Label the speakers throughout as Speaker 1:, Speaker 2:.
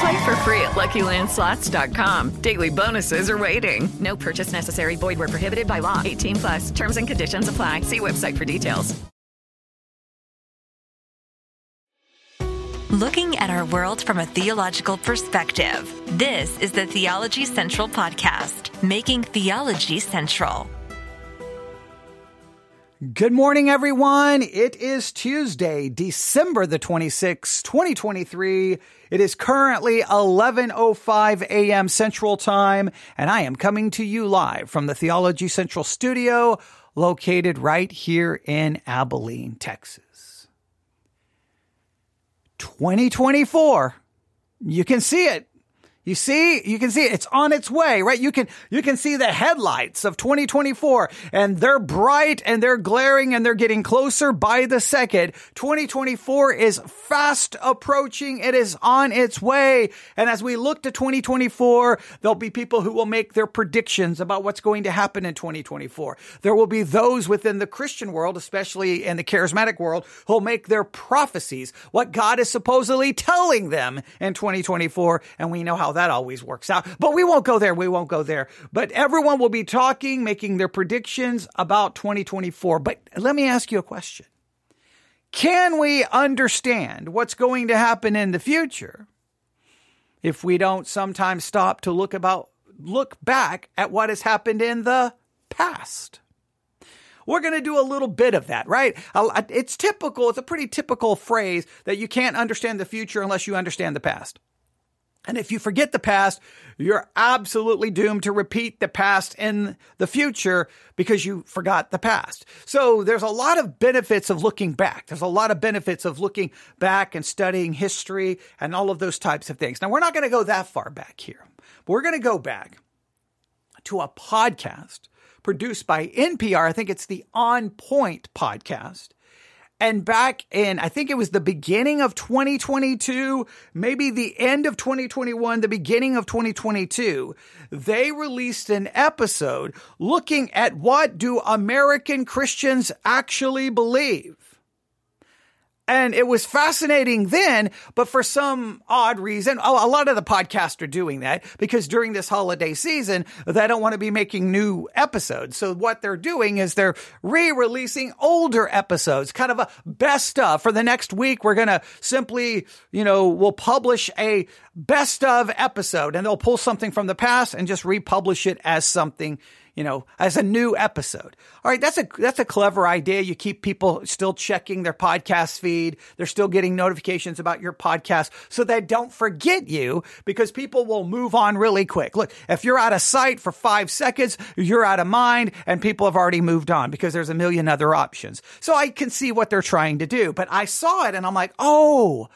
Speaker 1: Play for free at LuckyLandSlots.com. Daily bonuses are waiting. No purchase necessary. Void where prohibited by law. 18 plus. Terms and conditions apply. See website for details.
Speaker 2: Looking at our world from a theological perspective. This is the Theology Central Podcast, making theology central.
Speaker 3: Good morning, everyone. It is Tuesday, December the 26th, 2023. It is currently 11.05 a.m. Central Time, and I am coming to you live from the Theology Central studio located right here in Abilene, Texas. 2024. You can see it. You see, you can see it. It's on its way, right? You can, you can see the headlights of 2024 and they're bright and they're glaring and they're getting closer by the second. 2024 is fast approaching. It is on its way. And as we look to 2024, there'll be people who will make their predictions about what's going to happen in 2024. There will be those within the Christian world, especially in the charismatic world, who'll make their prophecies, what God is supposedly telling them in 2024. And we know how that always works out. But we won't go there. We won't go there. But everyone will be talking, making their predictions about 2024. But let me ask you a question. Can we understand what's going to happen in the future if we don't sometimes stop to look about look back at what has happened in the past? We're going to do a little bit of that, right? It's typical. It's a pretty typical phrase that you can't understand the future unless you understand the past. And if you forget the past, you're absolutely doomed to repeat the past in the future because you forgot the past. So there's a lot of benefits of looking back. There's a lot of benefits of looking back and studying history and all of those types of things. Now, we're not going to go that far back here, we're going to go back to a podcast produced by NPR. I think it's the On Point podcast. And back in, I think it was the beginning of 2022, maybe the end of 2021, the beginning of 2022, they released an episode looking at what do American Christians actually believe. And it was fascinating then, but for some odd reason, a lot of the podcasts are doing that because during this holiday season, they don't want to be making new episodes. So what they're doing is they're re-releasing older episodes, kind of a best of. For the next week, we're going to simply, you know, we'll publish a best of episode and they'll pull something from the past and just republish it as something you know, as a new episode. All right, that's a that's a clever idea. You keep people still checking their podcast feed. They're still getting notifications about your podcast so they don't forget you because people will move on really quick. Look, if you're out of sight for 5 seconds, you're out of mind and people have already moved on because there's a million other options. So I can see what they're trying to do, but I saw it and I'm like, "Oh,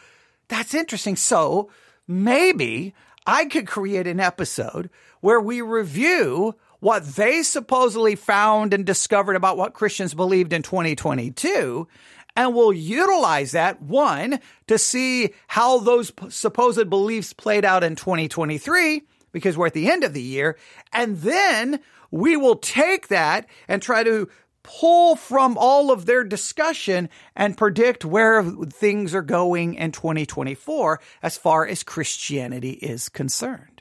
Speaker 3: that's interesting." So, maybe I could create an episode where we review what they supposedly found and discovered about what Christians believed in 2022. And we'll utilize that one to see how those supposed beliefs played out in 2023 because we're at the end of the year. And then we will take that and try to pull from all of their discussion and predict where things are going in 2024 as far as Christianity is concerned.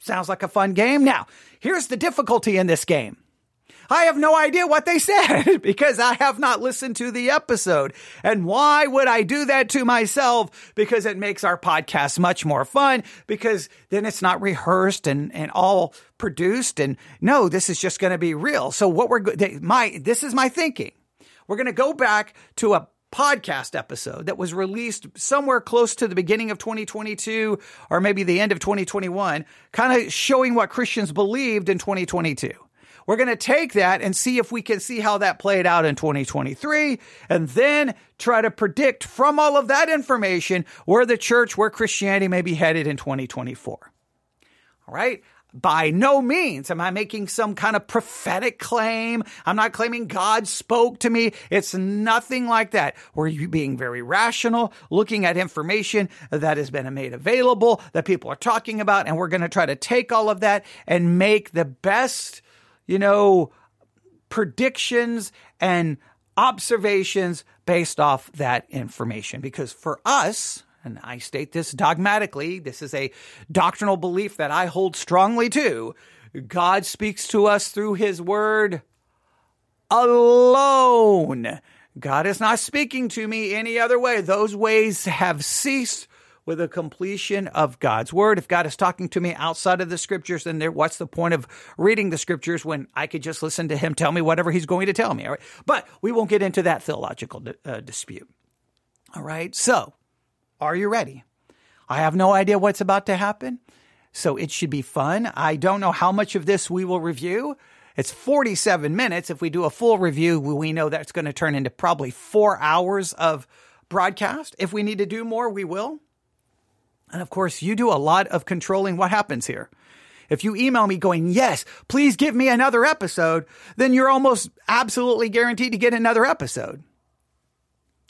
Speaker 3: Sounds like a fun game. Now, here's the difficulty in this game. I have no idea what they said because I have not listened to the episode. And why would I do that to myself? Because it makes our podcast much more fun because then it's not rehearsed and, and all produced. And no, this is just going to be real. So what we're, my, this is my thinking. we're going to go back to a podcast episode that was released somewhere close to the beginning of 2022 or maybe the end of 2021, kind of showing what Christians believed in 2022. We're going to take that and see if we can see how that played out in 2023 and then try to predict from all of that information where the church, where Christianity may be headed in 2024. All right. By no means am I making some kind of prophetic claim. I'm not claiming God spoke to me. It's nothing like that. We're being very rational, looking at information that has been made available, that people are talking about, and we're going to try to take all of that and make the best you know, predictions and observations based off that information. Because for us, and I state this dogmatically, this is a doctrinal belief that I hold strongly to. God speaks to us through his word alone. God is not speaking to me any other way. Those ways have ceased with the completion of God's word. If God is talking to me outside of the scriptures, then there, what's the point of reading the scriptures when I could just listen to him tell me whatever he's going to tell me? All right. But we won't get into that theological uh, dispute. All right. So are you ready? I have no idea what's about to happen. So it should be fun. I don't know how much of this we will review. It's 47 minutes. If we do a full review, we know that's going to turn into probably four hours of broadcast. If we need to do more, we will. And of course, you do a lot of controlling what happens here. If you email me going, yes, please give me another episode, then you're almost absolutely guaranteed to get another episode.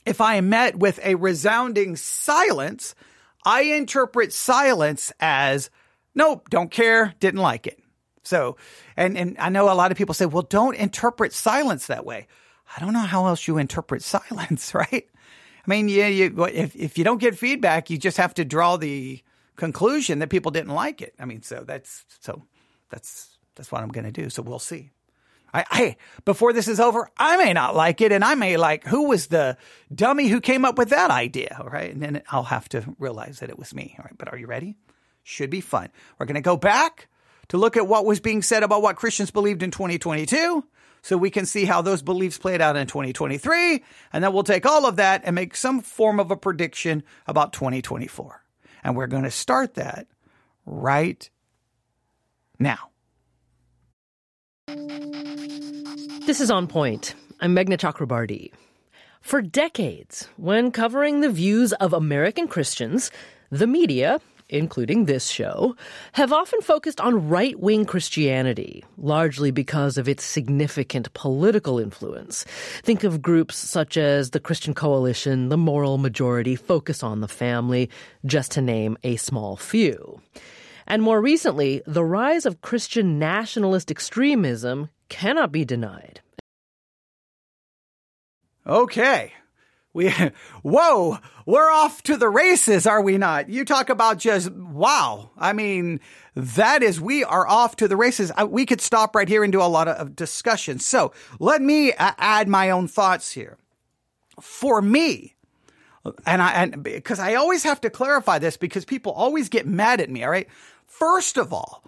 Speaker 3: If I am met with a resounding silence, I interpret silence as, nope, don't care, didn't like it. So, and, and I know a lot of people say, well, don't interpret silence that way. I don't know how else you interpret silence, right? I mean, yeah, you, if, if you don't get feedback, you just have to draw the conclusion that people didn't like it. I mean, so that's, so that's, that's what I'm going to do. So we'll see. I, I, before this is over, I may not like it and I may like, who was the dummy who came up with that idea? All right. And then I'll have to realize that it was me. All right. But are you ready? Should be fun. We're going to go back to look at what was being said about what Christians believed in 2022 so we can see how those beliefs played out in 2023. And then we'll take all of that and make some form of a prediction about 2024. And we're going to start that right now.
Speaker 4: This is On Point. I'm Meghna Chakrabarti. For decades, when covering the views of American Christians, the media, including this show, have often focused on right wing Christianity, largely because of its significant political influence. Think of groups such as the Christian Coalition, the Moral Majority, Focus on the Family, just to name a small few. And more recently, the rise of Christian nationalist extremism cannot be denied.
Speaker 3: Okay. We, whoa, we're off to the races, are we not? You talk about just, wow. I mean, that is, we are off to the races. Uh, we could stop right here and do a lot of discussion. So let me uh, add my own thoughts here. For me, and I, and because I always have to clarify this because people always get mad at me. All right. First of all,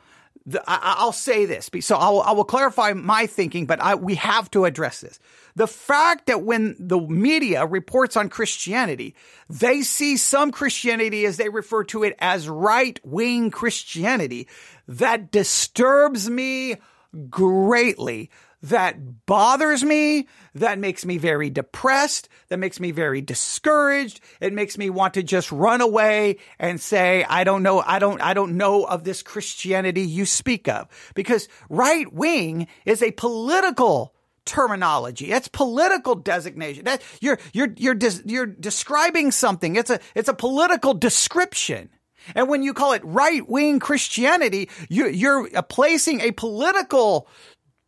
Speaker 3: the, I, will say this. So I will, I will clarify my thinking, but I, we have to address this. The fact that when the media reports on Christianity, they see some Christianity as they refer to it as right wing Christianity, that disturbs me greatly. That bothers me. That makes me very depressed. That makes me very discouraged. It makes me want to just run away and say, I don't know, I don't, I don't know of this Christianity you speak of. Because right wing is a political terminology. That's political designation. That you're you're you're you're describing something. It's a it's a political description. And when you call it right wing Christianity, you, you're placing a political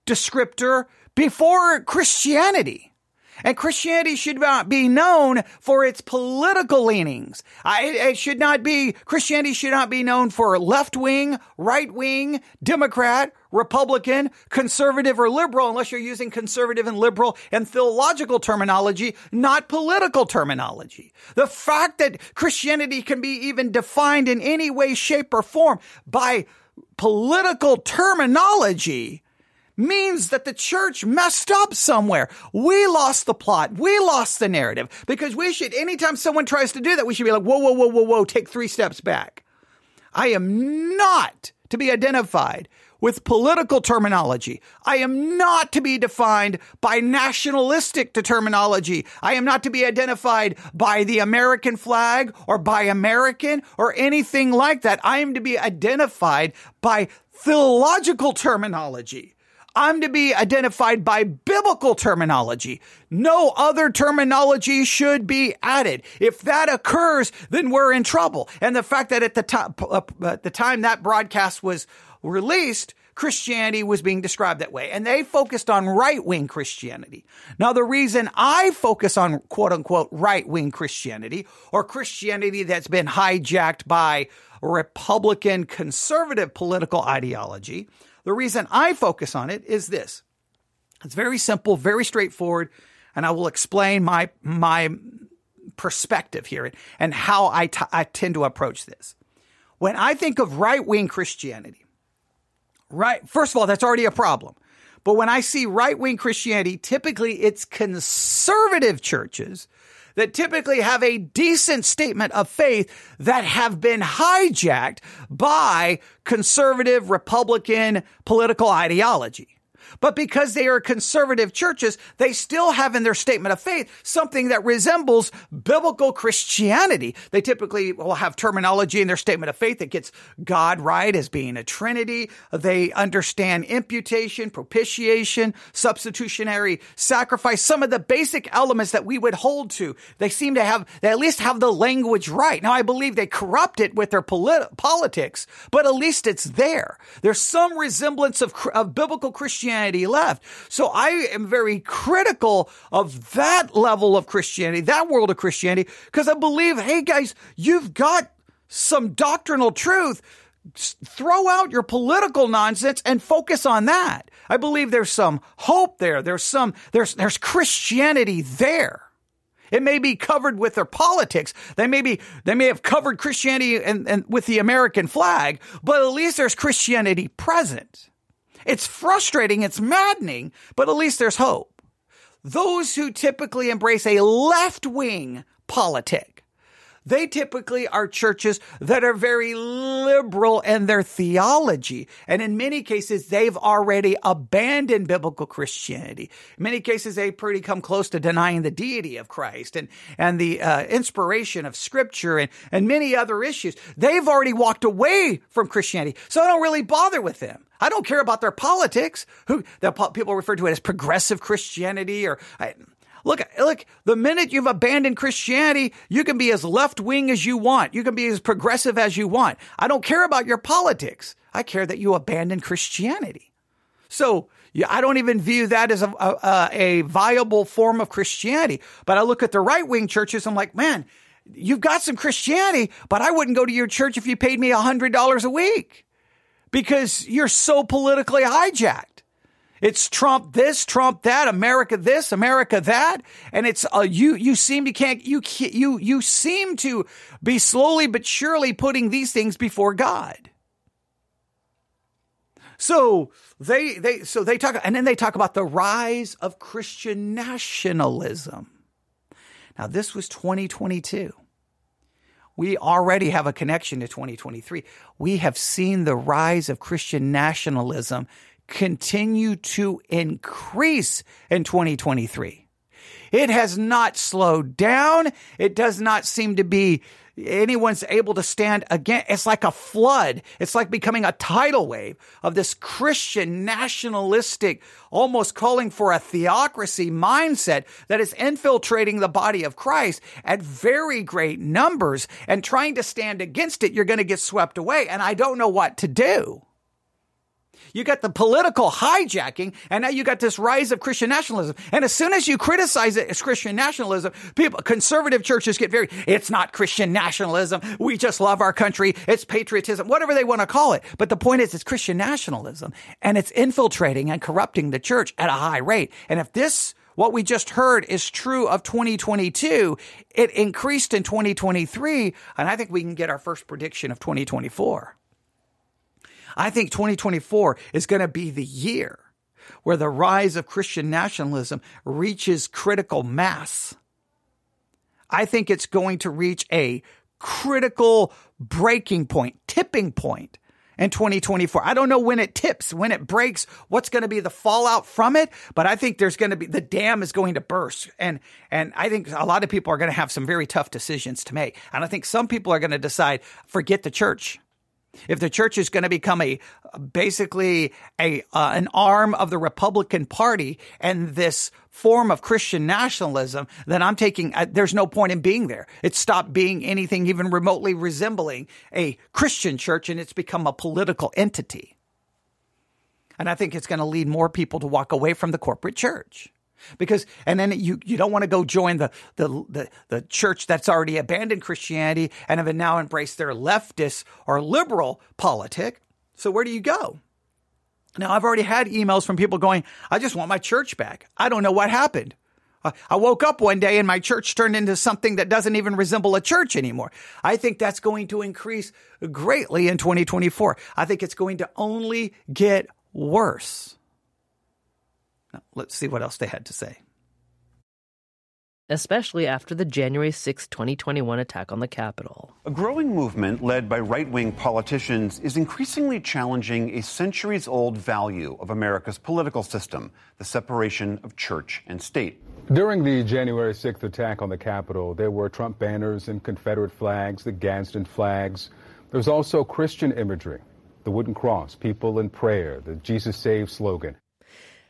Speaker 3: descriptor before Christianity. And Christianity should not be known for its political leanings. it should not be, Christianity should not be known for left wing, right wing, Democrat, Republican, conservative, or liberal, unless you're using conservative and liberal and theological terminology, not political terminology. The fact that Christianity can be even defined in any way, shape, or form by political terminology means that the church messed up somewhere. We lost the plot. We lost the narrative because we should, anytime someone tries to do that, we should be like, whoa, whoa, whoa, whoa, whoa, take three steps back. I am not to be identified with political terminology. I am not to be defined by nationalistic terminology. I am not to be identified by the American flag or by American or anything like that. I am to be identified by theological terminology. I'm to be identified by biblical terminology. No other terminology should be added. If that occurs, then we're in trouble. And the fact that at the time, uh, at the time that broadcast was released, Christianity was being described that way. And they focused on right wing Christianity. Now, the reason I focus on quote unquote right wing Christianity or Christianity that's been hijacked by Republican conservative political ideology the reason I focus on it is this. It's very simple, very straightforward, and I will explain my my perspective here and how I, t- I tend to approach this. When I think of right wing Christianity, right, first of all, that's already a problem. But when I see right wing Christianity, typically it's conservative churches that typically have a decent statement of faith that have been hijacked by conservative Republican political ideology. But because they are conservative churches, they still have in their statement of faith something that resembles biblical Christianity. They typically will have terminology in their statement of faith that gets God right as being a trinity. They understand imputation, propitiation, substitutionary sacrifice, some of the basic elements that we would hold to. They seem to have, they at least have the language right. Now, I believe they corrupt it with their polit- politics, but at least it's there. There's some resemblance of, of biblical Christianity Christianity left. So I am very critical of that level of Christianity, that world of Christianity, because I believe, hey guys, you've got some doctrinal truth. Throw out your political nonsense and focus on that. I believe there's some hope there. There's some, there's, there's Christianity there. It may be covered with their politics. They may be, they may have covered Christianity and, and with the American flag, but at least there's Christianity present. It's frustrating, it's maddening, but at least there's hope. Those who typically embrace a left wing politic they typically are churches that are very liberal in their theology. And in many cases, they've already abandoned biblical Christianity. In many cases, they pretty come close to denying the deity of Christ and, and the uh, inspiration of scripture and, and many other issues. They've already walked away from Christianity. So I don't really bother with them. I don't care about their politics. Who the people refer to it as progressive Christianity or I, Look, look, the minute you've abandoned Christianity, you can be as left wing as you want. You can be as progressive as you want. I don't care about your politics. I care that you abandon Christianity. So yeah, I don't even view that as a, a, a viable form of Christianity. But I look at the right wing churches. I'm like, man, you've got some Christianity, but I wouldn't go to your church if you paid me a hundred dollars a week because you're so politically hijacked. It's Trump this, Trump that, America this, America that, and it's uh, you. You seem to can't you you you seem to be slowly but surely putting these things before God. So they they so they talk and then they talk about the rise of Christian nationalism. Now this was 2022. We already have a connection to 2023. We have seen the rise of Christian nationalism continue to increase in 2023. It has not slowed down. It does not seem to be anyone's able to stand again. It's like a flood. It's like becoming a tidal wave of this Christian nationalistic, almost calling for a theocracy mindset that is infiltrating the body of Christ at very great numbers and trying to stand against it. You're going to get swept away. And I don't know what to do. You got the political hijacking, and now you got this rise of Christian nationalism. And as soon as you criticize it as Christian nationalism, people, conservative churches get very, it's not Christian nationalism. We just love our country. It's patriotism, whatever they want to call it. But the point is, it's Christian nationalism, and it's infiltrating and corrupting the church at a high rate. And if this what we just heard is true of 2022. It increased in 2023, and I think we can get our first prediction of 2024. I think 2024 is going to be the year where the rise of Christian nationalism reaches critical mass. I think it's going to reach a critical breaking point, tipping point in 2024. I don't know when it tips, when it breaks, what's going to be the fallout from it, but I think there's going to be the dam is going to burst. And and I think a lot of people are going to have some very tough decisions to make. And I think some people are going to decide forget the church. If the church is going to become a basically a uh, an arm of the Republican Party and this form of Christian nationalism, then I'm taking uh, there's no point in being there. It stopped being anything even remotely resembling a Christian church and it's become a political entity. And I think it's going to lead more people to walk away from the corporate church because and then you you don't want to go join the, the the the church that's already abandoned Christianity and have now embraced their leftist or liberal politic. So where do you go? Now I've already had emails from people going, I just want my church back. I don't know what happened. I woke up one day and my church turned into something that doesn't even resemble a church anymore. I think that's going to increase greatly in 2024. I think it's going to only get worse. Now, let's see what else they had to say.
Speaker 4: Especially after the January 6, 2021 attack on the Capitol.
Speaker 5: A growing movement led by right wing politicians is increasingly challenging a centuries old value of America's political system the separation of church and state.
Speaker 6: During the January 6th attack on the Capitol, there were Trump banners and Confederate flags, the Gadsden flags. There was also Christian imagery, the wooden cross, people in prayer, the Jesus Saves slogan.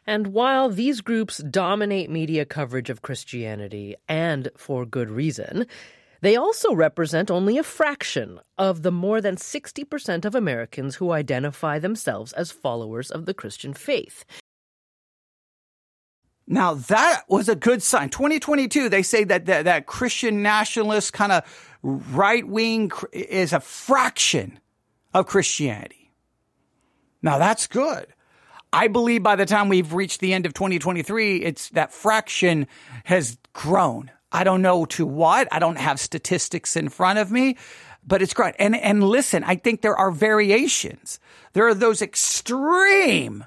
Speaker 4: And while these groups dominate media coverage of Christianity, and for good reason, they also represent only a fraction of the more than 60% of Americans who identify themselves as followers of the Christian faith.
Speaker 3: Now that was a good sign. 2022, they say that that, that Christian nationalist kind of right wing is a fraction of Christianity. Now that's good. I believe by the time we've reached the end of 2023, it's that fraction has grown. I don't know to what. I don't have statistics in front of me, but it's grown. And, and listen, I think there are variations. There are those extreme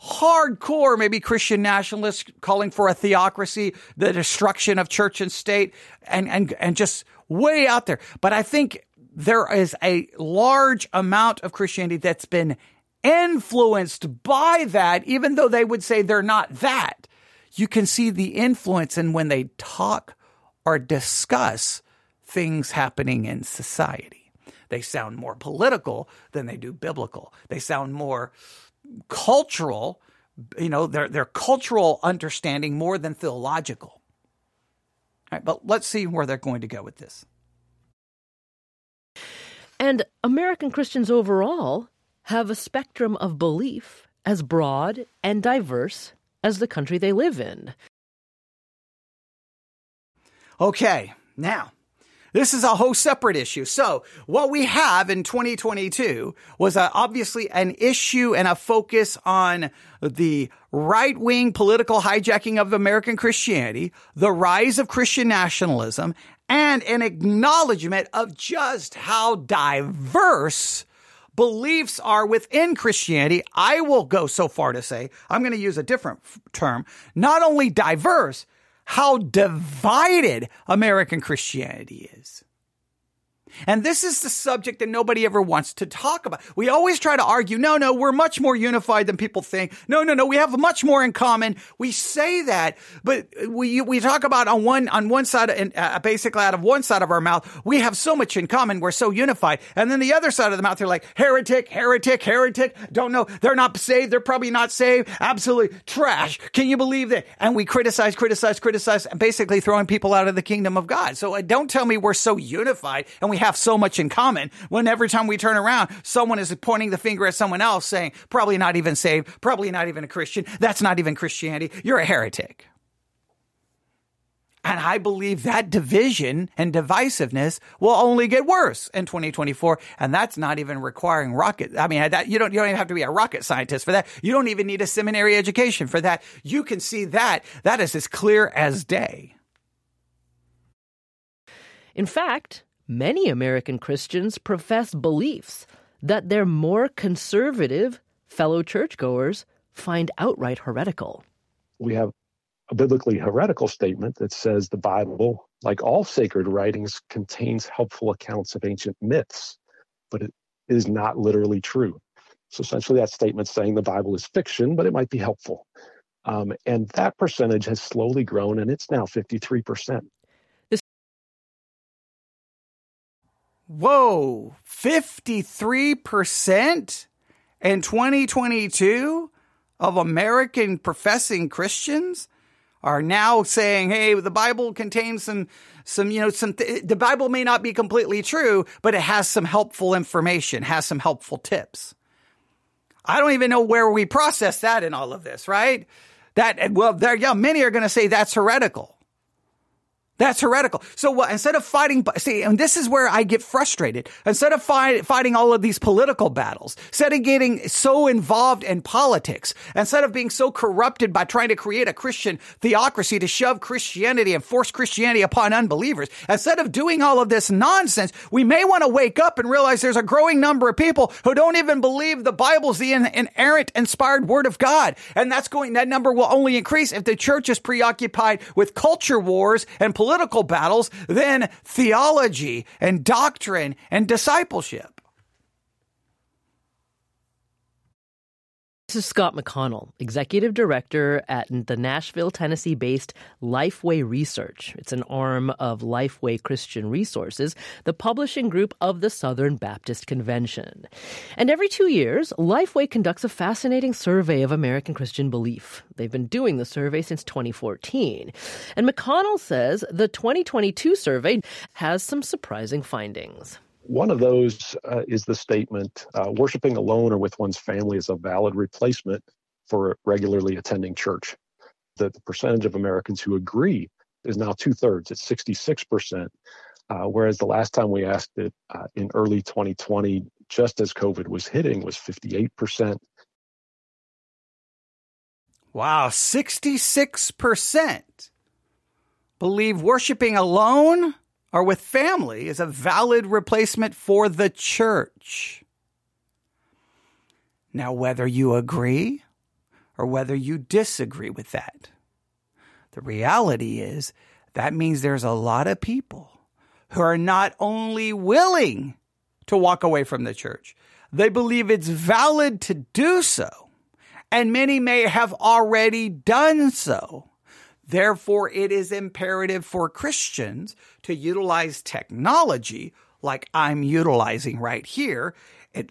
Speaker 3: hardcore, maybe Christian nationalists calling for a theocracy, the destruction of church and state, and, and, and just way out there. But I think there is a large amount of Christianity that's been influenced by that, even though they would say they're not that. You can see the influence in when they talk or discuss things happening in society. They sound more political than they do biblical. They sound more cultural, you know, their, their cultural understanding more than theological. All right, but let's see where they're going to go with this.
Speaker 4: And American Christians overall have a spectrum of belief as broad and diverse as the country they live in.
Speaker 3: Okay, now, this is a whole separate issue. So, what we have in 2022 was obviously an issue and a focus on the right wing political hijacking of American Christianity, the rise of Christian nationalism, and an acknowledgement of just how diverse beliefs are within Christianity, I will go so far to say, I'm going to use a different term, not only diverse, how divided American Christianity is. And this is the subject that nobody ever wants to talk about. We always try to argue, no, no, we're much more unified than people think. No, no, no, we have much more in common. We say that, but we we talk about on one on one side uh, basically out of one side of our mouth, we have so much in common. We're so unified, and then the other side of the mouth, they're like heretic, heretic, heretic. Don't know, they're not saved. They're probably not saved. Absolutely trash. Can you believe that? And we criticize, criticize, criticize, and basically throwing people out of the kingdom of God. So uh, don't tell me we're so unified and we have so much in common when every time we turn around, someone is pointing the finger at someone else saying, probably not even saved, probably not even a Christian, that's not even Christianity, you're a heretic. And I believe that division and divisiveness will only get worse in 2024. And that's not even requiring rocket. I mean, that, you don't, you don't even have to be a rocket scientist for that. You don't even need a seminary education for that. You can see that. That is as clear as day.
Speaker 4: In fact, many American Christians profess beliefs that their more conservative fellow churchgoers find outright heretical.
Speaker 7: We have a biblically heretical statement that says the Bible, like all sacred writings, contains helpful accounts of ancient myths, but it is not literally true. So essentially, that statement saying the Bible is fiction, but it might be helpful. Um, and that percentage has slowly grown, and it's now 53%.
Speaker 3: Whoa, 53% in 2022 of American professing Christians are now saying, "Hey, the Bible contains some some, you know, some th- the Bible may not be completely true, but it has some helpful information, has some helpful tips." I don't even know where we process that in all of this, right? That well, there yeah, many are going to say that's heretical. That's heretical. So what, instead of fighting, see, and this is where I get frustrated. Instead of fight, fighting all of these political battles, instead of getting so involved in politics, instead of being so corrupted by trying to create a Christian theocracy to shove Christianity and force Christianity upon unbelievers, instead of doing all of this nonsense, we may want to wake up and realize there's a growing number of people who don't even believe the Bible's the inerrant, inspired word of God. And that's going, that number will only increase if the church is preoccupied with culture wars and political political battles than theology and doctrine and discipleship.
Speaker 4: This is Scott McConnell, Executive Director at the Nashville, Tennessee based Lifeway Research. It's an arm of Lifeway Christian Resources, the publishing group of the Southern Baptist Convention. And every two years, Lifeway conducts a fascinating survey of American Christian belief. They've been doing the survey since 2014. And McConnell says the 2022 survey has some surprising findings.
Speaker 7: One of those uh, is the statement uh, worshiping alone or with one's family is a valid replacement for regularly attending church. The, the percentage of Americans who agree is now two thirds, it's 66%. Uh, whereas the last time we asked it uh, in early 2020, just as COVID was hitting, was 58%.
Speaker 3: Wow, 66% believe worshiping alone or with family is a valid replacement for the church. Now, whether you agree or whether you disagree with that, the reality is that means there's a lot of people who are not only willing to walk away from the church, they believe it's valid to do so. And many may have already done so. Therefore, it is imperative for Christians to utilize technology like I'm utilizing right here,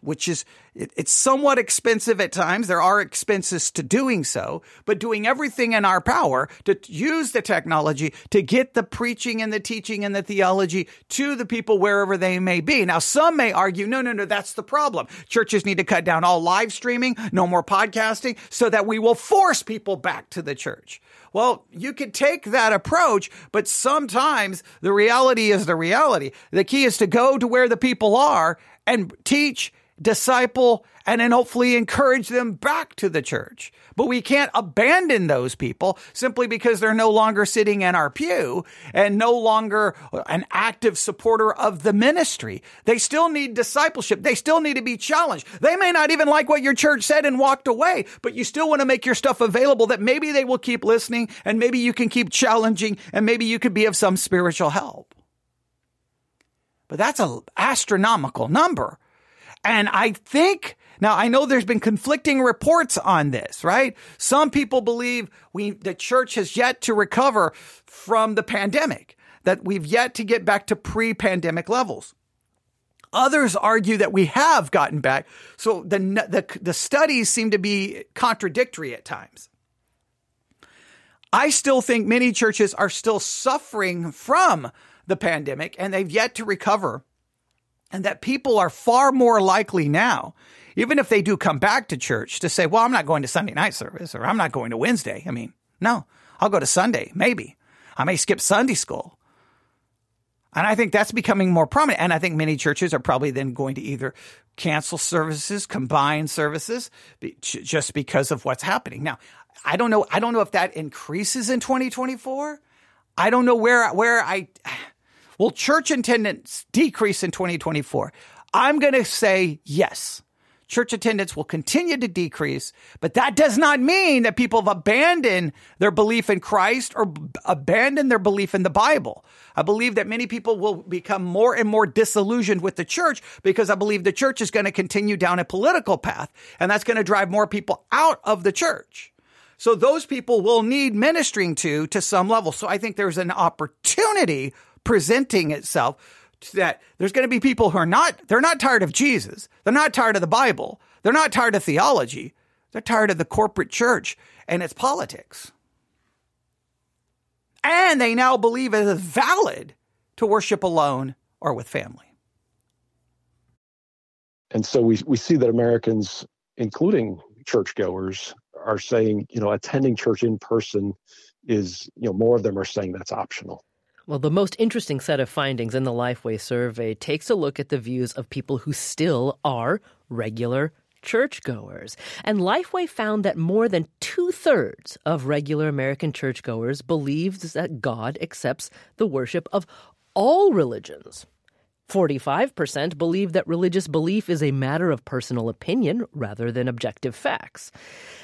Speaker 3: which is it, it's somewhat expensive at times. There are expenses to doing so, but doing everything in our power to use the technology to get the preaching and the teaching and the theology to the people wherever they may be. Now, some may argue, no, no, no, that's the problem. Churches need to cut down all live streaming, no more podcasting, so that we will force people back to the church. Well, you could take that approach, but sometimes the reality is the reality. The key is to go to where the people are and teach, disciple, and then hopefully encourage them back to the church. But we can't abandon those people simply because they're no longer sitting in our pew and no longer an active supporter of the ministry. They still need discipleship. They still need to be challenged. They may not even like what your church said and walked away, but you still want to make your stuff available that maybe they will keep listening and maybe you can keep challenging and maybe you could be of some spiritual help. But that's an astronomical number. And I think now I know there's been conflicting reports on this, right? Some people believe we the church has yet to recover from the pandemic, that we've yet to get back to pre-pandemic levels. Others argue that we have gotten back. So the, the, the studies seem to be contradictory at times. I still think many churches are still suffering from the pandemic and they've yet to recover. And that people are far more likely now, even if they do come back to church, to say, well, I'm not going to Sunday night service or I'm not going to Wednesday. I mean, no, I'll go to Sunday, maybe. I may skip Sunday school. And I think that's becoming more prominent. And I think many churches are probably then going to either cancel services, combine services, just because of what's happening. Now, I don't know. I don't know if that increases in 2024. I don't know where, where I, Will church attendance decrease in 2024? I'm going to say yes. Church attendance will continue to decrease, but that does not mean that people have abandoned their belief in Christ or b- abandoned their belief in the Bible. I believe that many people will become more and more disillusioned with the church because I believe the church is going to continue down a political path and that's going to drive more people out of the church. So those people will need ministering to to some level. So I think there's an opportunity presenting itself that there's going to be people who are not, they're not tired of Jesus. They're not tired of the Bible. They're not tired of theology. They're tired of the corporate church and its politics. And they now believe it is valid to worship alone or with family.
Speaker 7: And so we, we see that Americans, including churchgoers, are saying, you know, attending church in person is, you know, more of them are saying that's optional.
Speaker 4: Well, the most interesting set of findings in the Lifeway survey takes a look at the views of people who still are regular churchgoers. And Lifeway found that more than two thirds of regular American churchgoers believes that God accepts the worship of all religions. 45% believe that religious belief is a matter of personal opinion rather than objective facts.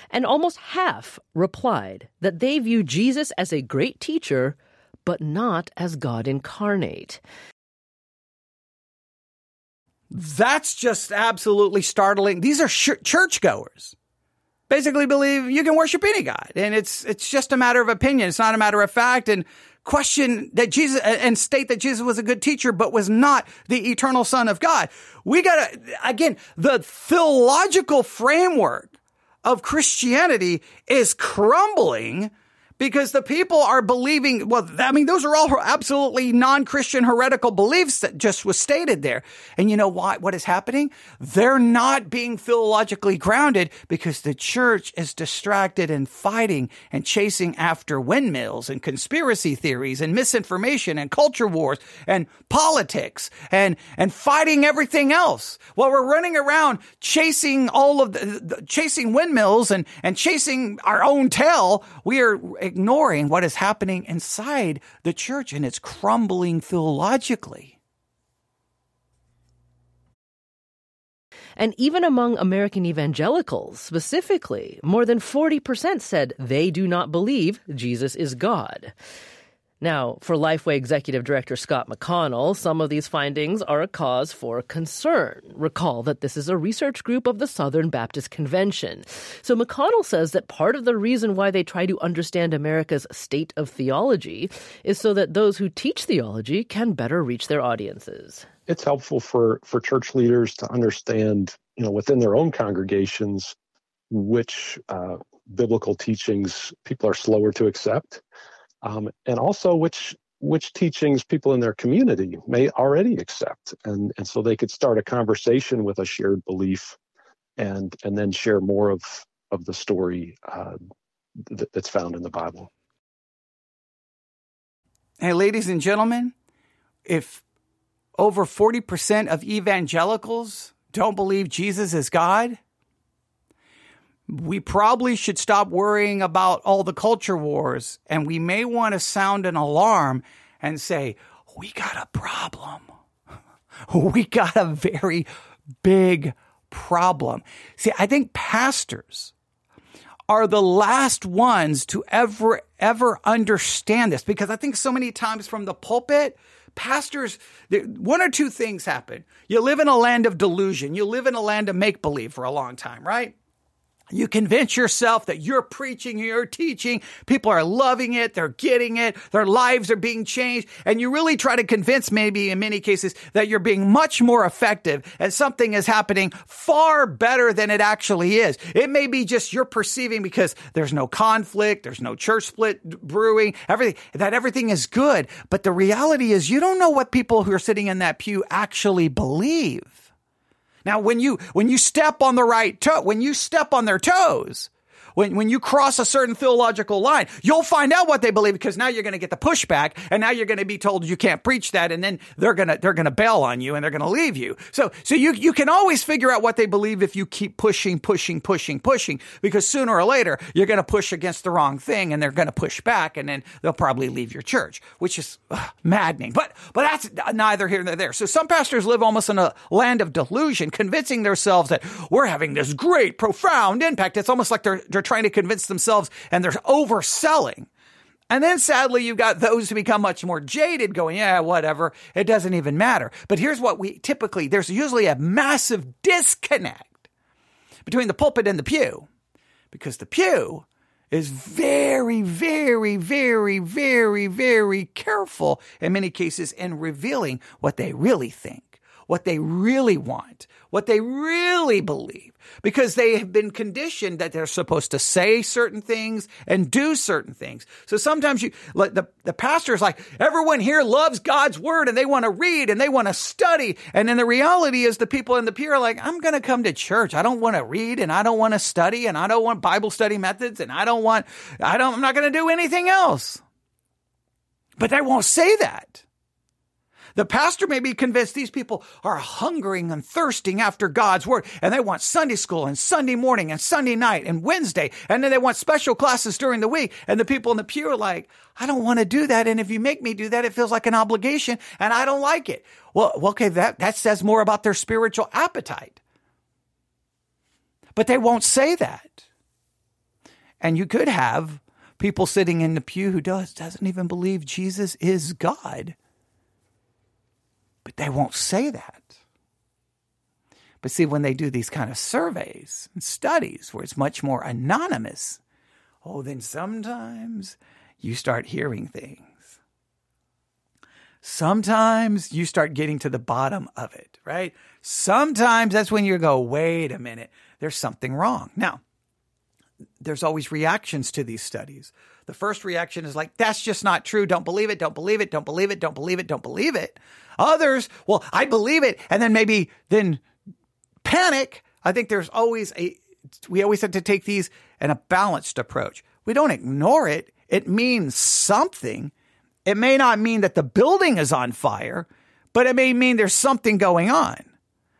Speaker 4: And almost half replied that they view Jesus as a great teacher but not as God incarnate.
Speaker 3: That's just absolutely startling. These are sh- churchgoers. Basically believe you can worship any God and it's, it's just a matter of opinion. It's not a matter of fact and question that Jesus and state that Jesus was a good teacher, but was not the eternal son of God. We gotta, again, the theological framework of Christianity is crumbling because the people are believing, well, I mean, those are all absolutely non-Christian heretical beliefs that just was stated there. And you know why, what is happening? They're not being theologically grounded because the church is distracted and fighting and chasing after windmills and conspiracy theories and misinformation and culture wars and politics and, and fighting everything else while we're running around chasing all of the, the chasing windmills and, and chasing our own tail. We are ignoring what is happening inside the church and it's crumbling theologically.
Speaker 4: And even among American evangelicals specifically, more than 40% said they do not believe Jesus is God. Now, for Lifeway Executive Director Scott McConnell, some of these findings are a cause for concern. Recall that this is a research group of the Southern Baptist Convention. So McConnell says that part of the reason why they try to understand America's state of theology is so that those who teach theology can better reach their audiences.
Speaker 7: It's helpful for, for church leaders to understand, you know, within their own congregations, which uh, biblical teachings people are slower to accept um, and also which which teachings people in their community may already accept. And and so they could start a conversation with a shared belief and and then share more of of the story uh, th- that's found in the bible.
Speaker 3: Hey ladies and gentlemen if over 40% of evangelicals don't believe jesus is god we probably should stop worrying about all the culture wars and we may want to sound an alarm and say, we got a problem. we got a very big problem. See, I think pastors are the last ones to ever, ever understand this because I think so many times from the pulpit, pastors, one or two things happen. You live in a land of delusion. You live in a land of make believe for a long time, right? You convince yourself that you're preaching, you're teaching, people are loving it, they're getting it, their lives are being changed, and you really try to convince maybe in many cases that you're being much more effective and something is happening far better than it actually is. It may be just you're perceiving because there's no conflict, there's no church split brewing, everything, that everything is good. But the reality is you don't know what people who are sitting in that pew actually believe. Now, when you, when you step on the right toe, when you step on their toes, when, when you cross a certain theological line, you'll find out what they believe because now you're going to get the pushback and now you're going to be told you can't preach that. And then they're going to, they're going to bail on you and they're going to leave you. So, so you, you can always figure out what they believe if you keep pushing, pushing, pushing, pushing, because sooner or later you're going to push against the wrong thing and they're going to push back and then they'll probably leave your church, which is uh, maddening. But, but that's neither here nor there. So some pastors live almost in a land of delusion, convincing themselves that we're having this great, profound impact. It's almost like they're, they're trying to convince themselves and they're overselling. And then sadly, you've got those who become much more jaded going, yeah, whatever. It doesn't even matter. But here's what we typically, there's usually a massive disconnect between the pulpit and the pew because the pew is very, very, very, very, very careful in many cases in revealing what they really think, what they really want, what they really believe because they have been conditioned that they're supposed to say certain things and do certain things. So sometimes you, the, the pastor is like, everyone here loves God's word and they want to read and they want to study. And then the reality is the people in the pew are like, I'm going to come to church. I don't want to read and I don't want to study and I don't want Bible study methods and I don't want, I don't, I'm not going to do anything else. But they won't say that. The pastor may be convinced these people are hungering and thirsting after God's word, and they want Sunday school and Sunday morning and Sunday night and Wednesday, and then they want special classes during the week. And the people in the pew are like, I don't want to do that. And if you make me do that, it feels like an obligation, and I don't like it. Well, okay, that, that says more about their spiritual appetite. But they won't say that. And you could have people sitting in the pew who does, doesn't even believe Jesus is God. But they won't say that. But see, when they do these kind of surveys and studies where it's much more anonymous, oh, then sometimes you start hearing things. Sometimes you start getting to the bottom of it, right? Sometimes that's when you go, wait a minute, there's something wrong. Now, there's always reactions to these studies. The first reaction is like, that's just not true. Don't believe it. Don't believe it. Don't believe it. Don't believe it. Don't believe it. Others, well, I believe it. And then maybe then panic. I think there's always a, we always have to take these in a balanced approach. We don't ignore it. It means something. It may not mean that the building is on fire, but it may mean there's something going on.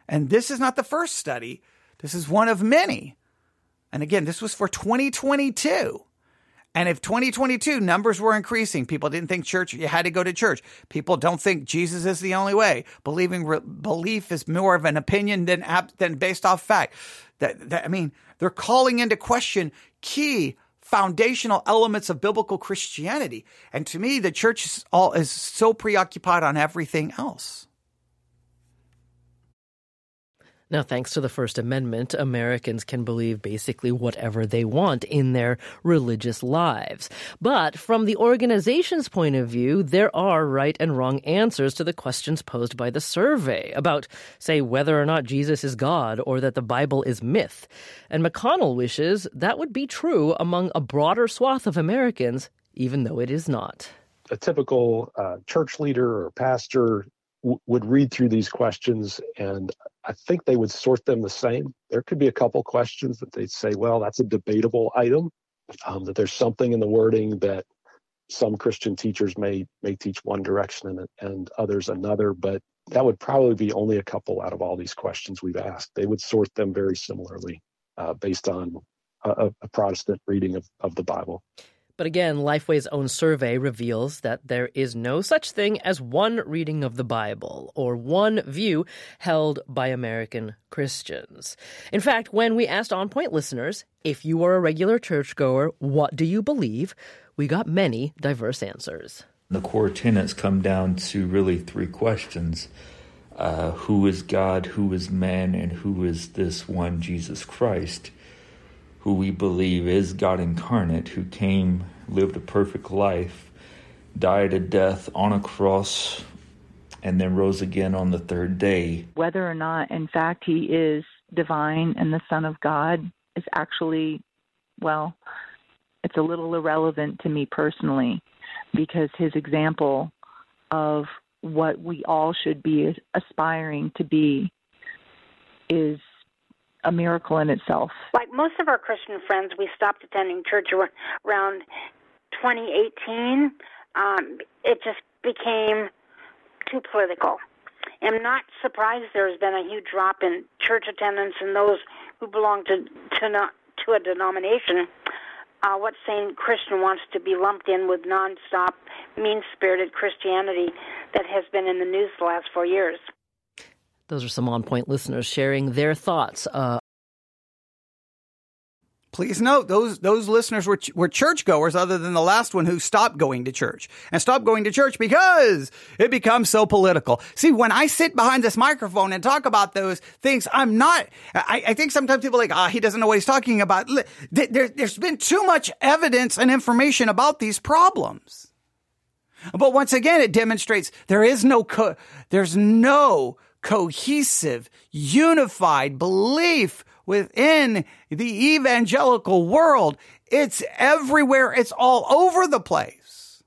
Speaker 3: And this is not the first study. This is one of many. And again, this was for 2022. And if 2022 numbers were increasing, people didn't think church, you had to go to church. People don't think Jesus is the only way. Believing re- belief is more of an opinion than than based off fact. That, that I mean, they're calling into question key foundational elements of biblical Christianity. And to me, the church is all is so preoccupied on everything else.
Speaker 4: Now, thanks to the First Amendment, Americans can believe basically whatever they want in their religious lives. But from the organization's point of view, there are right and wrong answers to the questions posed by the survey about, say, whether or not Jesus is God or that the Bible is myth. And McConnell wishes that would be true among a broader swath of Americans, even though it is not.
Speaker 7: A typical uh, church leader or pastor would read through these questions and I think they would sort them the same. There could be a couple questions that they'd say, well, that's a debatable item, um, that there's something in the wording that some Christian teachers may may teach one direction and, and others another, but that would probably be only a couple out of all these questions we've asked. They would sort them very similarly uh, based on a, a Protestant reading of, of the Bible.
Speaker 4: But again, Lifeway's own survey reveals that there is no such thing as one reading of the Bible or one view held by American Christians. In fact, when we asked On Point listeners, if you are a regular churchgoer, what do you believe? We got many diverse answers.
Speaker 8: The core tenets come down to really three questions. Uh, who is God, who is man, and who is this one Jesus Christ? Who we believe is God incarnate, who came, lived a perfect life, died a death on a cross, and then rose again on the third day.
Speaker 9: Whether or not, in fact, he is divine and the Son of God is actually, well, it's a little irrelevant to me personally because his example of what we all should be aspiring to be is a miracle in itself.
Speaker 10: Like most of our Christian friends, we stopped attending church around 2018. Um, it just became too political. I'm not surprised there's been a huge drop in church attendance and those who belong to to not to a denomination. Uh, what sane Christian wants to be lumped in with nonstop, mean-spirited Christianity that has been in the news the last four years?
Speaker 4: Those are some on point listeners sharing their thoughts uh,
Speaker 3: Please note those those listeners were were churchgoers, other than the last one who stopped going to church and stopped going to church because it becomes so political. See, when I sit behind this microphone and talk about those things, I'm not. I, I think sometimes people are like, ah, he doesn't know what he's talking about. There, there's been too much evidence and information about these problems. But once again, it demonstrates there is no co- there's no cohesive, unified belief within the evangelical world. It's everywhere. It's all over the place.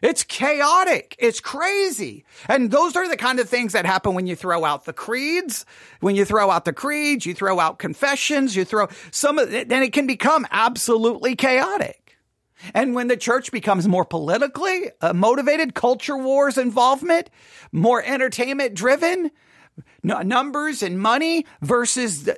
Speaker 3: It's chaotic. It's crazy. And those are the kind of things that happen when you throw out the creeds. When you throw out the creeds, you throw out confessions, you throw some then it can become absolutely chaotic. And when the church becomes more politically uh, motivated, culture wars involvement, more entertainment driven, numbers and money versus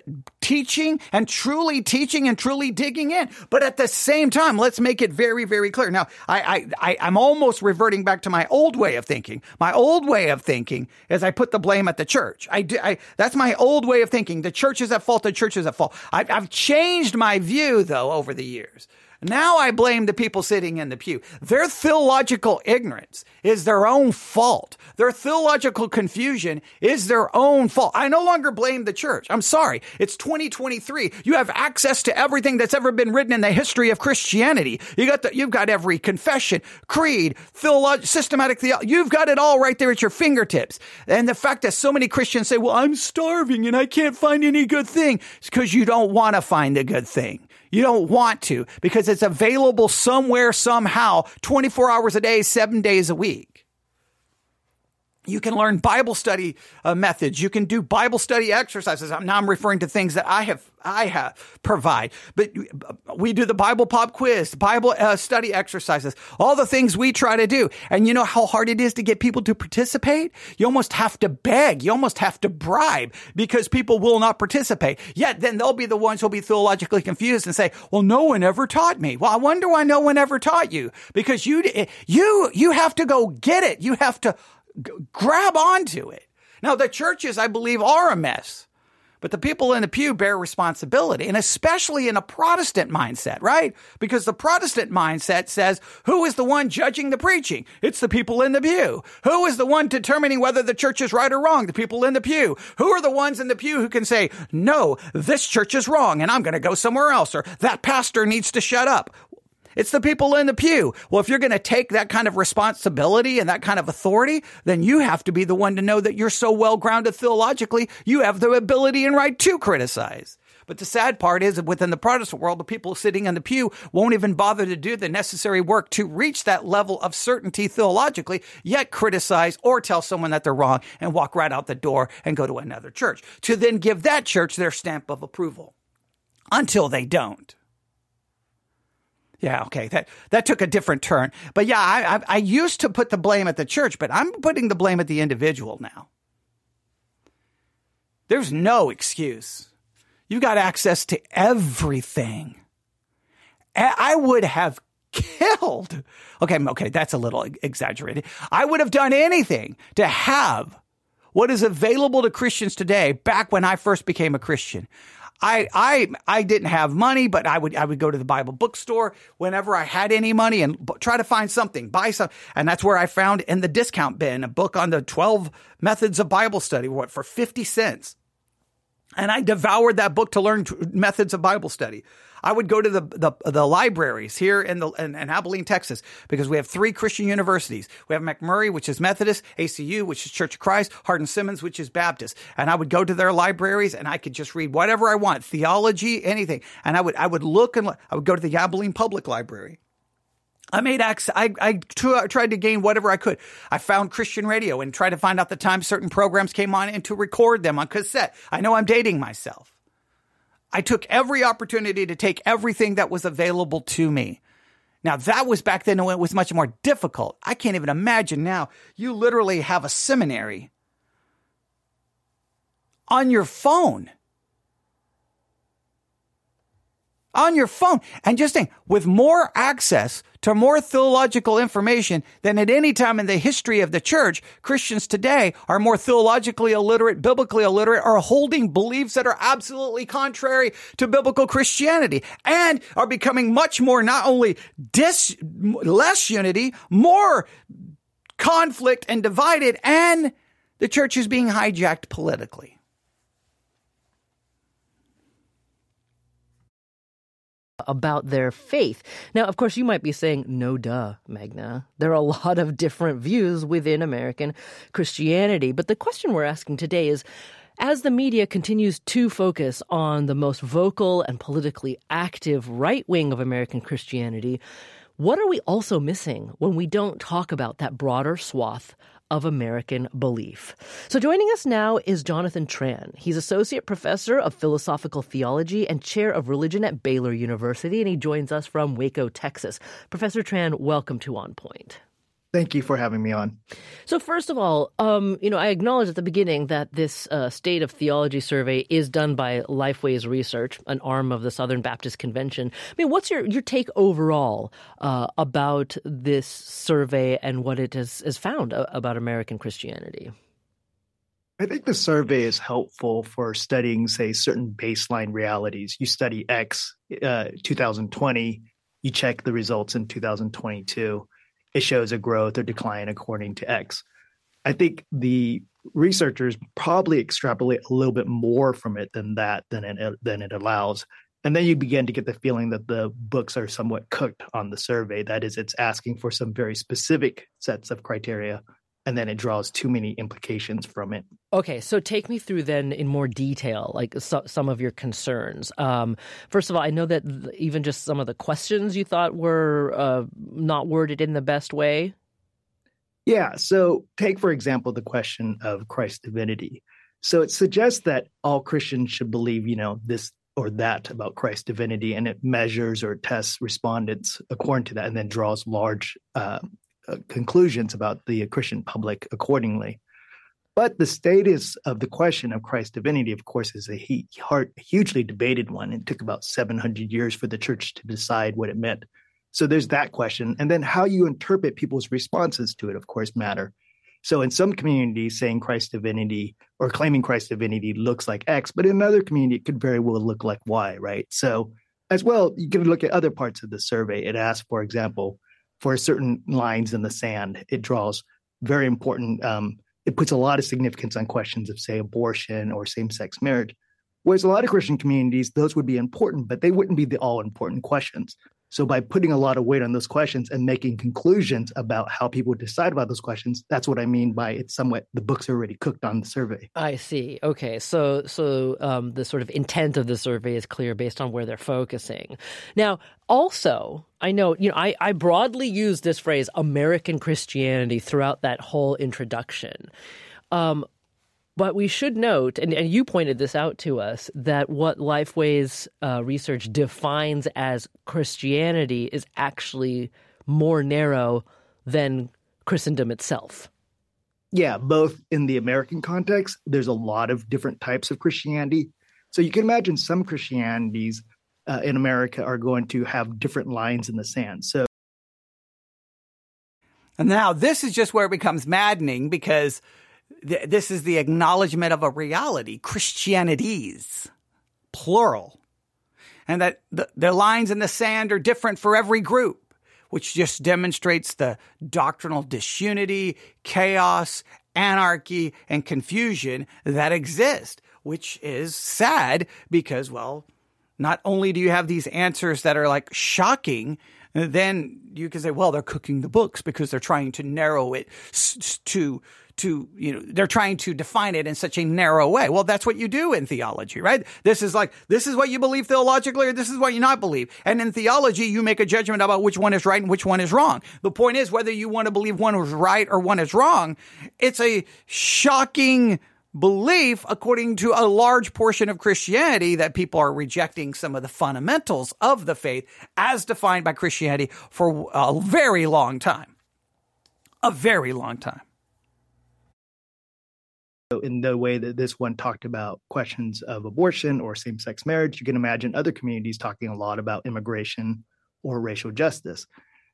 Speaker 3: teaching and truly teaching and truly digging in. But at the same time, let's make it very, very clear. Now, I, I, I, am almost reverting back to my old way of thinking. My old way of thinking is I put the blame at the church. I, do, I that's my old way of thinking. The church is at fault. The church is at fault. I, I've changed my view though over the years. Now I blame the people sitting in the pew. Their theological ignorance is their own fault. Their theological confusion is their own fault. I no longer blame the church. I'm sorry. It's 2023. You have access to everything that's ever been written in the history of Christianity. You got the, you've got every confession, creed, theology, systematic theology. You've got it all right there at your fingertips. And the fact that so many Christians say, well, I'm starving and I can't find any good thing. It's because you don't want to find a good thing. You don't want to because it's available somewhere, somehow, 24 hours a day, seven days a week. You can learn Bible study uh, methods. You can do Bible study exercises. I'm, Now I'm referring to things that I have, I have provide. But we do the Bible pop quiz, Bible uh, study exercises, all the things we try to do. And you know how hard it is to get people to participate? You almost have to beg. You almost have to bribe because people will not participate. Yet then they'll be the ones who'll be theologically confused and say, well, no one ever taught me. Well, I wonder why no one ever taught you because you, you, you have to go get it. You have to g- grab onto it. Now, the churches, I believe, are a mess, but the people in the pew bear responsibility, and especially in a Protestant mindset, right? Because the Protestant mindset says, who is the one judging the preaching? It's the people in the pew. Who is the one determining whether the church is right or wrong? The people in the pew. Who are the ones in the pew who can say, no, this church is wrong and I'm going to go somewhere else, or that pastor needs to shut up? It's the people in the pew. Well, if you're going to take that kind of responsibility and that kind of authority, then you have to be the one to know that you're so well grounded theologically, you have the ability and right to criticize. But the sad part is that within the Protestant world, the people sitting in the pew won't even bother to do the necessary work to reach that level of certainty theologically, yet criticize or tell someone that they're wrong and walk right out the door and go to another church to then give that church their stamp of approval until they don't. Yeah, okay. That that took a different turn. But yeah, I, I, I used to put the blame at the church, but I'm putting the blame at the individual now. There's no excuse. You've got access to everything. I would have killed. Okay, okay, that's a little exaggerated. I would have done anything to have what is available to Christians today back when I first became a Christian. I, I, I didn't have money, but I would, I would go to the Bible bookstore whenever I had any money and b- try to find something, buy some. And that's where I found in the discount bin a book on the 12 methods of Bible study, what, for 50 cents. And I devoured that book to learn t- methods of Bible study. I would go to the, the, the libraries here in the in, in, Abilene, Texas, because we have three Christian universities. We have McMurry, which is Methodist, ACU, which is Church of Christ, Hardin Simmons, which is Baptist. And I would go to their libraries and I could just read whatever I want, theology, anything. And I would I would look and I would go to the Abilene Public Library. I made access. I, I tried to gain whatever I could. I found Christian radio and tried to find out the time certain programs came on and to record them on cassette. I know I'm dating myself. I took every opportunity to take everything that was available to me. Now that was back then when it was much more difficult. I can't even imagine now. You literally have a seminary on your phone. On your phone. And just think, with more access to more theological information than at any time in the history of the church, Christians today are more theologically illiterate, biblically illiterate, are holding beliefs that are absolutely contrary to biblical Christianity and are becoming much more not only dis, less unity, more conflict and divided, and the church is being hijacked politically.
Speaker 4: About their faith. Now, of course, you might be saying, no duh, Meghna. There are a lot of different views within American Christianity. But the question we're asking today is, as the media continues to focus on the most vocal and politically active right wing of American Christianity, what are we also missing when we don't talk about that broader swath of American belief. So joining us now is Jonathan Tran. He's Associate Professor of Philosophical Theology and Chair of Religion at Baylor University, and he joins us from Waco, Texas. Professor Tran, welcome to On Point.
Speaker 11: Thank you for having me on.
Speaker 4: So, first of all, um, you know, I acknowledge at the beginning that this uh, State of Theology survey is done by Lifeways Research, an arm of the Southern Baptist Convention. I mean, what's your, your take overall uh, about this survey and what it has, has found about American Christianity?
Speaker 11: I think the survey is helpful for studying, say, certain baseline realities. You study X uh, 2020, you check the results in 2022 it shows a growth or decline according to X. I think the researchers probably extrapolate a little bit more from it than that than it than it allows. And then you begin to get the feeling that the books are somewhat cooked on the survey. That is, it's asking for some very specific sets of criteria and then it draws too many implications from it.
Speaker 4: Okay, so take me through then in more detail, like so, some of your concerns. Um, first of all, I know that even just some of the questions you thought were uh, not worded in the best way.
Speaker 11: Yeah, so take for example the question of Christ's divinity. So it suggests that all Christians should believe, you know, this or that about Christ's divinity, and it measures or tests respondents according to that, and then draws large uh, uh, conclusions about the Christian public accordingly. But the status of the question of Christ's divinity, of course, is a hugely debated one. It took about 700 years for the church to decide what it meant. So there's that question. And then how you interpret people's responses to it, of course, matter. So in some communities, saying Christ's divinity or claiming Christ's divinity looks like X, but in another community, it could very well look like Y, right? So as well, you can look at other parts of the survey. It asks, for example, for certain lines in the sand. It draws very important, um, it puts a lot of significance on questions of, say, abortion or same sex marriage. Whereas a lot of Christian communities, those would be important, but they wouldn't be the all important questions. So by putting a lot of weight on those questions and making conclusions about how people decide about those questions, that's what I mean by it's somewhat the books are already cooked on the survey.
Speaker 4: I see. Okay, so so um, the sort of intent of the survey is clear based on where they're focusing. Now, also, I know you know I, I broadly use this phrase American Christianity throughout that whole introduction. Um, but we should note, and, and, you pointed this out to us, that what Lifeways uh, research defines as Christianity is actually more narrow than Christendom itself.
Speaker 11: Yeah, both in the American context, there's a lot of different types of Christianity. So you can imagine some Christianities uh, in America are going to have different lines in the sand. So
Speaker 3: and now this is just where it becomes maddening because th- this is the acknowledgement of a reality, Christianities, plural. And that the, the lines in the sand are different for every group, which just demonstrates the doctrinal disunity, chaos, anarchy, and confusion that exist, which is sad because, well, not only do you have these answers that are like shocking, then you can say, well, they're cooking the books because they're trying to narrow it to to, you know, they're trying to define it in such a narrow way. Well, that's what you do in theology, right? This is like, this is what you believe theologically or this is what you not believe. And in theology, you make a judgment about which one is right and which one is wrong. The point is whether you want to believe one is right or one is wrong, it's a shocking belief, according to a large portion of Christianity, that people are rejecting some of the fundamentals of the faith as defined by Christianity for a very long time. A very long time.
Speaker 11: So in the way that this one talked about questions of abortion or same sex marriage, you can imagine other communities talking a lot about immigration or racial justice.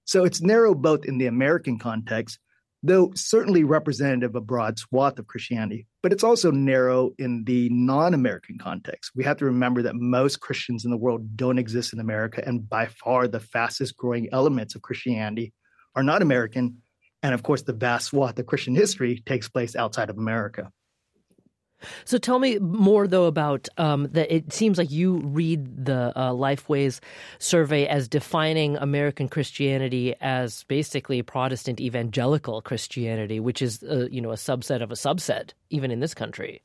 Speaker 11: So it's narrow both in the American context, though certainly representative of a broad swath of Christianity, but it's also narrow in the non American context. We have to remember that most Christians in the world don't exist in America, and by far the fastest growing elements of Christianity are not American. And of course, the vast swath of Christian history takes place outside of America.
Speaker 4: So tell me more, though, about um, that. It seems like you read the uh, Lifeways survey as defining American Christianity as basically Protestant evangelical Christianity, which is, uh, you know, a subset of a subset, even in this country.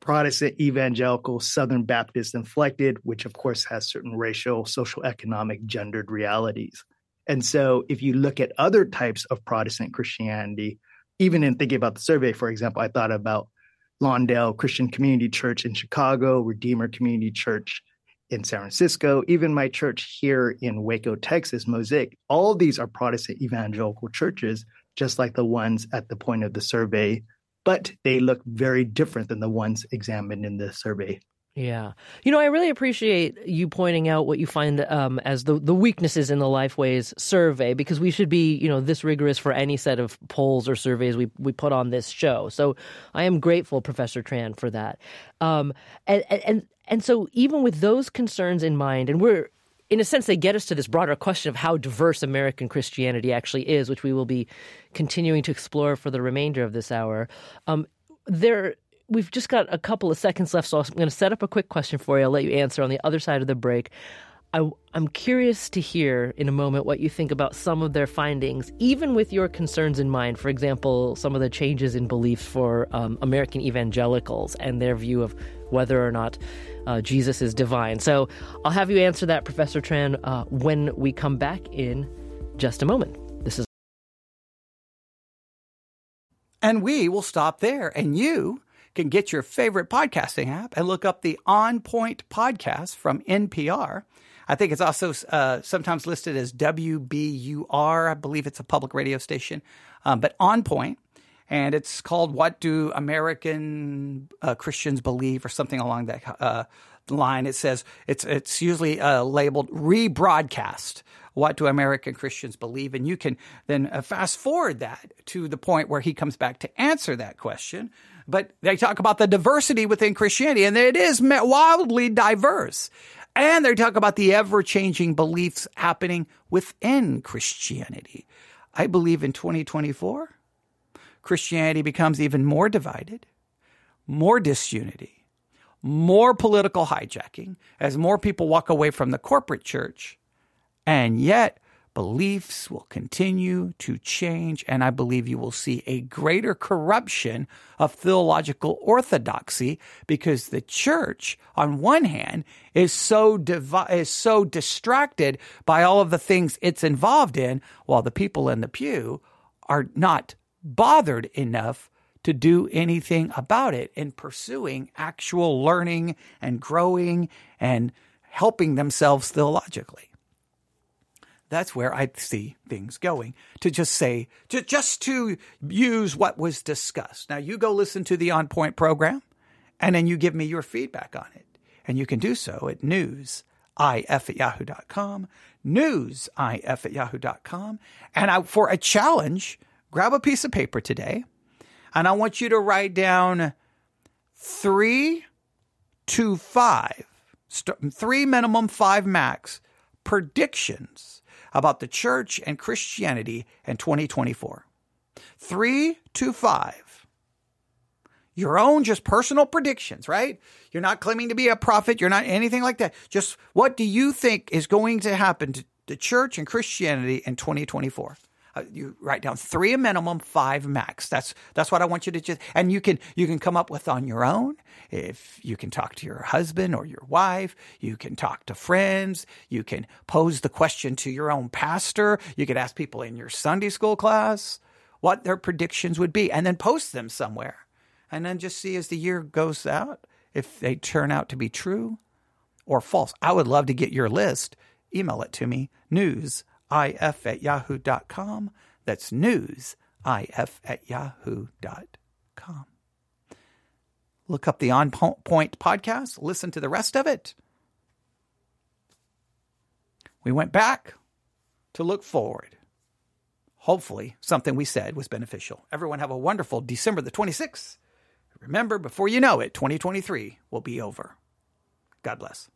Speaker 11: Protestant evangelical Southern Baptist inflected, which of course has certain racial, social, economic, gendered realities. And so, if you look at other types of Protestant Christianity, even in thinking about the survey, for example, I thought about Lawndale Christian Community Church in Chicago, Redeemer Community Church in San Francisco, even my church here in Waco, Texas, Mosaic. All these are Protestant evangelical churches, just like the ones at the point of the survey, but they look very different than the ones examined in the survey.
Speaker 4: Yeah. You know, I really appreciate you pointing out what you find um, as the, the weaknesses in the Lifeways survey because we should be, you know, this rigorous for any set of polls or surveys we, we put on this show. So I am grateful, Professor Tran, for that. Um, and, and, and so even with those concerns in mind, and we're, in a sense, they get us to this broader question of how diverse American Christianity actually is, which we will be continuing to explore for the remainder of this hour. Um, there we've just got a couple of seconds left, so I'm going to set up a quick question for you. I'll let you answer on the other side of the break. I, am curious to hear in a moment what you think about some of their findings, even with your concerns in mind. For example, some of the changes in beliefs for um, American evangelicals and their view of whether or not uh, Jesus is divine. So I'll have you answer that, Professor Tran, uh, when we come back in just a moment. This is.
Speaker 3: And we will stop there. And you can get your favorite podcasting app and look up the On Point podcast from NPR. I think it's also uh, sometimes listed as WBUR. I believe it's a public radio station, um, but On Point, and it's called "What Do American uh, Christians Believe" or something along that uh, line. It says it's it's usually uh, labeled rebroadcast. What do American Christians believe? And you can then uh, fast forward that to the point where he comes back to answer that question but they talk about the diversity within Christianity, and it is wildly diverse. And they talk about the ever changing beliefs happening within Christianity. I believe in 2024, Christianity becomes even more divided, more disunity, more political hijacking as more people walk away from the corporate church. And yet, beliefs will continue to change, and I believe you will see a greater corruption of theological orthodoxy because the church, on one hand, is so divi- is so distracted by all of the things it's involved in, while the people in the pew are not bothered enough to do anything about it in pursuing actual learning and growing and helping themselves theologically. That's where I see things going. To just say, to just to use what was discussed. Now you go listen to the On Point program, and then you give me your feedback on it. And you can do so at newsif at yahoo.com, newsif at yahoo.com. And I, for a challenge, grab a piece of paper today, and I want you to write down three to five, three minimum, five max predictions about the church and Christianity in 2024. Three to five. Your own just personal predictions, right? You're not claiming to be a prophet. You're not anything like that. Just what do you think is going to happen to the church and Christianity in 2024? Uh, you write down three a minimum, five max. That's that's what I want you to just. And you can you can come up with on your own. If you can talk to your husband or your wife, you can talk to friends. You can pose the question to your own pastor. You could ask people in your Sunday school class what their predictions would be, and then post them somewhere. and then just see as the year goes out if they turn out to be true or false. I would love to get your list. Email it to me, newsif at yahoo.com. That's news if at yahoo.com. Look up the On Point podcast, listen to the rest of it. We went back to look forward. Hopefully, something we said was beneficial. Everyone have a wonderful December the 26th. Remember, before you know it, 2023 will be over. God bless.